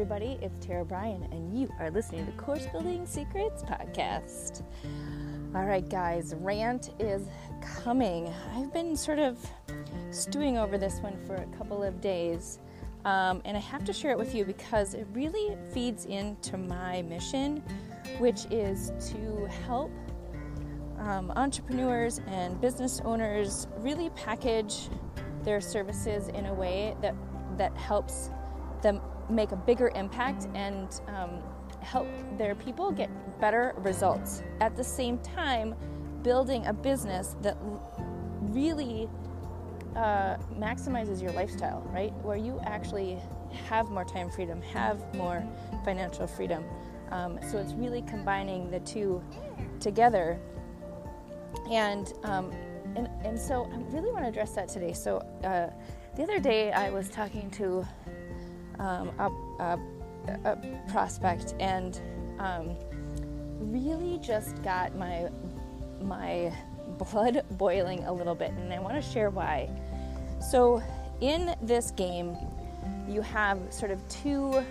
everybody. It's Tara Bryan, and you are listening to Course Building Secrets Podcast. All right, guys, rant is coming. I've been sort of stewing over this one for a couple of days, um, and I have to share it with you because it really feeds into my mission, which is to help um, entrepreneurs and business owners really package their services in a way that that helps them make a bigger impact and um, help their people get better results. At the same time, building a business that really uh, maximizes your lifestyle, right? Where you actually have more time freedom, have more financial freedom. Um, so it's really combining the two together. And, um, and, and so I really want to address that today. So uh, the other day I was talking to um, a, a, a, prospect and um, really just got my my blood boiling a little bit, and I want to share why. So, in this game, you have sort of two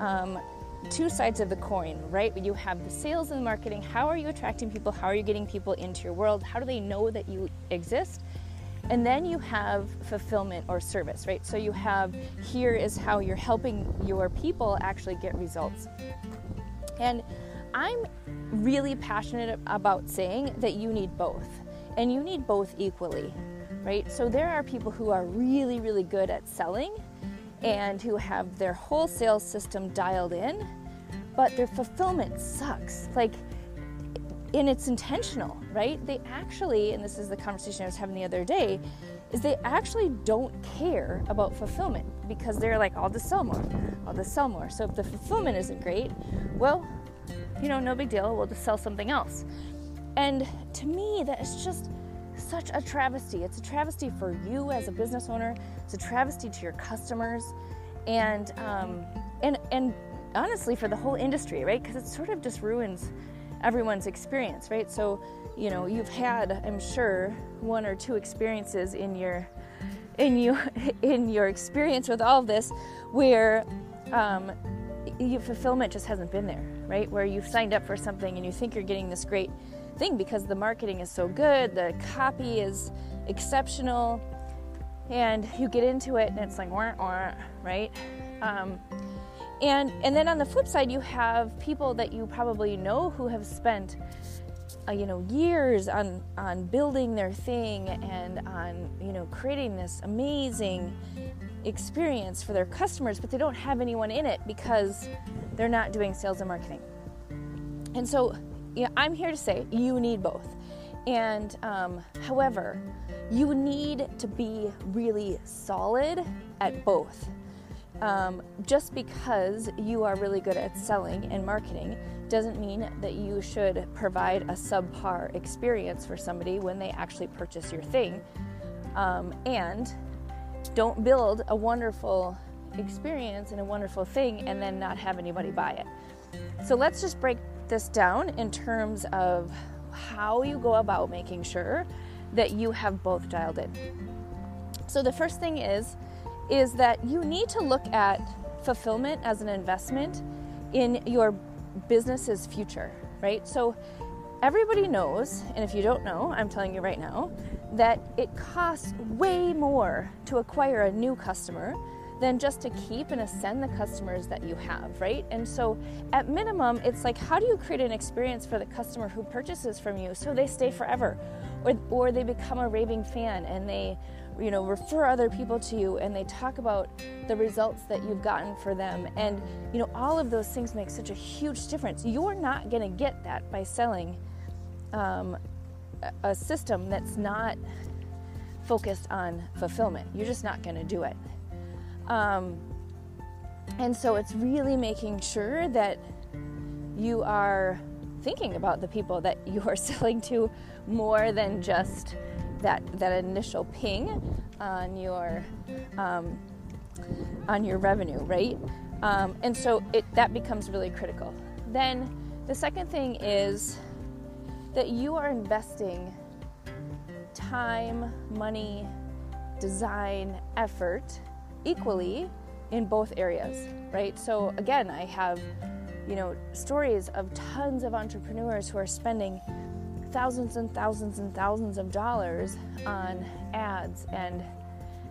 um, two sides of the coin, right? You have the sales and the marketing. How are you attracting people? How are you getting people into your world? How do they know that you exist? And then you have fulfillment or service, right? So you have here is how you're helping your people actually get results. And I'm really passionate about saying that you need both, and you need both equally, right? So there are people who are really, really good at selling and who have their whole sales system dialed in, but their fulfillment sucks. Like, and it's intentional, right? They actually, and this is the conversation I was having the other day, is they actually don't care about fulfillment because they're like, I'll just sell more, I'll just sell more. So if the fulfillment isn't great, well, you know, no big deal, we'll just sell something else. And to me, that is just such a travesty. It's a travesty for you as a business owner. It's a travesty to your customers, and um, and and honestly for the whole industry, right? Because it sort of just ruins everyone's experience, right? So, you know, you've had, I'm sure, one or two experiences in your in you in your experience with all of this where um, your fulfillment just hasn't been there, right? Where you've signed up for something and you think you're getting this great thing because the marketing is so good, the copy is exceptional, and you get into it and it's like, right? Um, and and then on the flip side you have people that you probably know who have spent uh, you know years on on building their thing and on you know creating this amazing experience for their customers but they don't have anyone in it because they're not doing sales and marketing. And so you know, i'm here to say you need both. And um, however you need to be really solid at both um, just because you are really good at selling and marketing doesn't mean that you should provide a subpar experience for somebody when they actually purchase your thing. Um, and don't build a wonderful experience and a wonderful thing and then not have anybody buy it. So let's just break this down in terms of how you go about making sure that you have both dialed in. So the first thing is is that you need to look at fulfillment as an investment in your business's future, right? So everybody knows, and if you don't know, I'm telling you right now, that it costs way more to acquire a new customer than just to keep and ascend the customers that you have, right? And so, at minimum, it's like how do you create an experience for the customer who purchases from you so they stay forever, or, or they become a raving fan and they you know refer other people to you and they talk about the results that you've gotten for them. And you know all of those things make such a huge difference. You're not going to get that by selling um, a system that's not focused on fulfillment. You're just not going to do it. Um, and so it's really making sure that you are thinking about the people that you are selling to more than just that that initial ping on your um, on your revenue, right? Um, and so it that becomes really critical. Then the second thing is that you are investing time, money, design, effort equally in both areas, right? So again, I have, you know, stories of tons of entrepreneurs who are spending thousands and thousands and thousands of dollars on ads and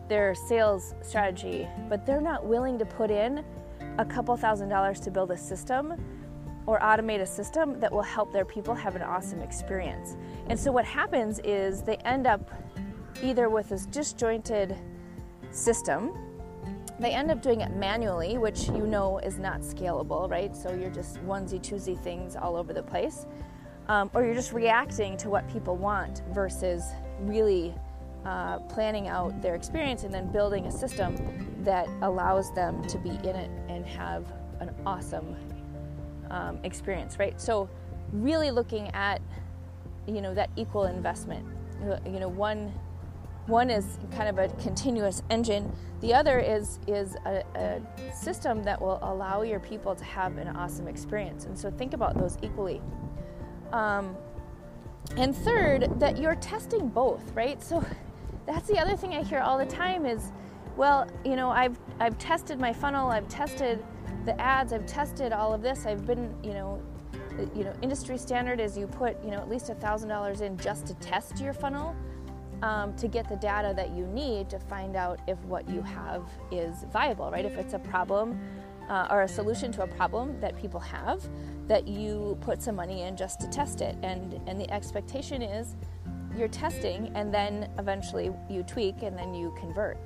their sales strategy, but they're not willing to put in a couple thousand dollars to build a system or automate a system that will help their people have an awesome experience. And so what happens is they end up either with this disjointed system they end up doing it manually, which you know is not scalable, right? So you're just onesie twosie things all over the place. Um, or you're just reacting to what people want versus really uh, planning out their experience and then building a system that allows them to be in it and have an awesome um, experience, right? So, really looking at you know that equal investment. You know, one one is kind of a continuous engine. The other is is a, a, system that will allow your people to have an awesome experience. And so think about those equally. Um, and third, that you're testing both, right? So that's the other thing I hear all the time is, well, you know, I've I've tested my funnel, I've tested the ads, I've tested all of this. I've been, you know, you know, industry standard is you put, you know, at least a thousand dollars in just to test your funnel um, to get the data that you need to find out if what you have is viable, right? If it's a problem uh, or a solution to a problem that people have, that you put some money in just to test it. And, and the expectation is you're testing and then eventually you tweak and then you convert.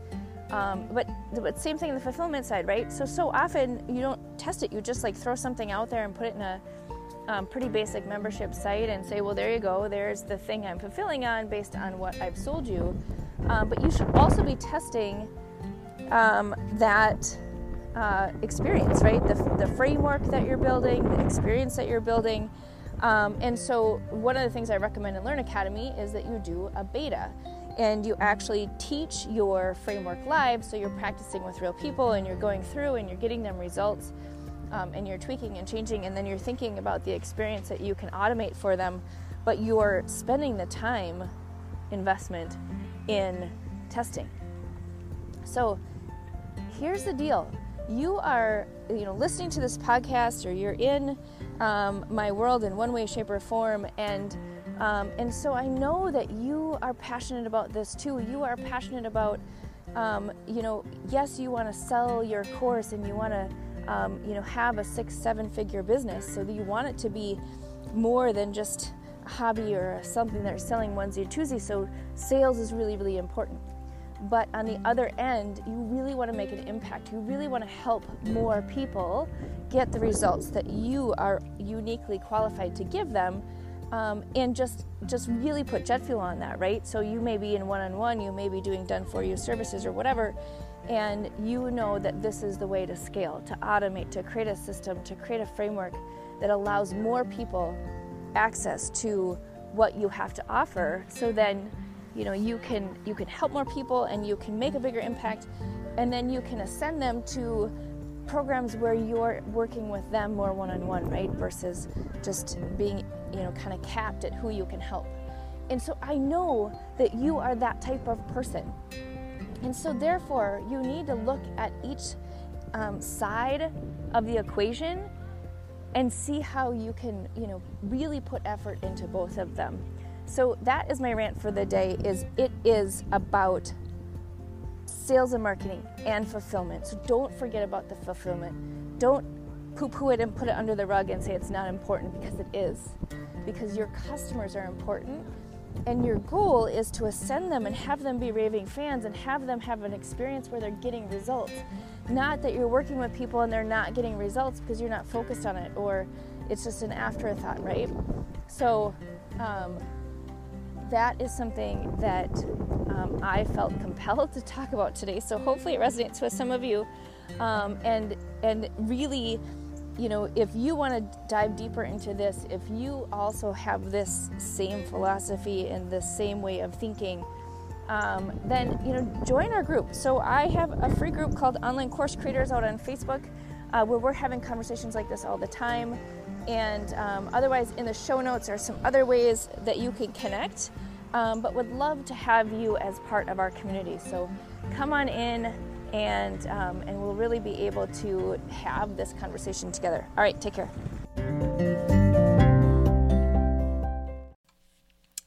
Um, but, but same thing in the fulfillment side, right? So, so often you don't test it, you just like throw something out there and put it in a um, pretty basic membership site and say, well, there you go, there's the thing I'm fulfilling on based on what I've sold you. Um, but you should also be testing um, that uh, experience, right? The, the framework that you're building, the experience that you're building. Um, and so, one of the things I recommend in Learn Academy is that you do a beta and you actually teach your framework live. So, you're practicing with real people and you're going through and you're getting them results um, and you're tweaking and changing, and then you're thinking about the experience that you can automate for them, but you're spending the time investment in testing. So here's the deal you are you know listening to this podcast or you're in um, my world in one way shape or form and um, and so i know that you are passionate about this too you are passionate about um, you know yes you want to sell your course and you want to um, you know, have a six, seven figure business. So that you want it to be more than just a hobby or something that you're selling onesie or twosie. So sales is really, really important. But on the other end, you really want to make an impact. You really want to help more people get the results that you are uniquely qualified to give them. Um, and just just really put jet fuel on that, right? So you may be in one-on-one, you may be doing done for you services or whatever, and you know that this is the way to scale, to automate, to create a system, to create a framework that allows more people access to what you have to offer so then you know you can you can help more people and you can make a bigger impact. And then you can ascend them to programs where you're working with them more one-on-one right versus just being you know kind of capped at who you can help. And so i know that you are that type of person. And so, therefore, you need to look at each um, side of the equation and see how you can, you know, really put effort into both of them. So that is my rant for the day. Is it is about sales and marketing and fulfillment. So don't forget about the fulfillment. Don't poo-poo it and put it under the rug and say it's not important because it is. Because your customers are important and your goal is to ascend them and have them be raving fans and have them have an experience where they're getting results. Not that you're working with people and they're not getting results because you're not focused on it or it's just an afterthought, right? So, um, that is something that um, I felt compelled to talk about today. So hopefully it resonates with some of you, um, and and really you know, if you want to dive deeper into this, if you also have this same philosophy and the same way of thinking, um, then you know, join our group. So I have a free group called Online Course Creators out on Facebook, uh, where we're having conversations like this all the time. And um, otherwise, in the show notes are some other ways that you can connect. Um, but would love to have you as part of our community. So come on in and um, and we'll really be able to have this conversation together. All right, take care.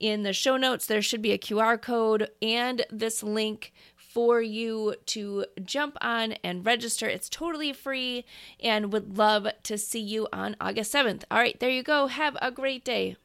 In the show notes, there should be a QR code and this link for you to jump on and register. It's totally free and would love to see you on August 7th. All right, there you go. Have a great day.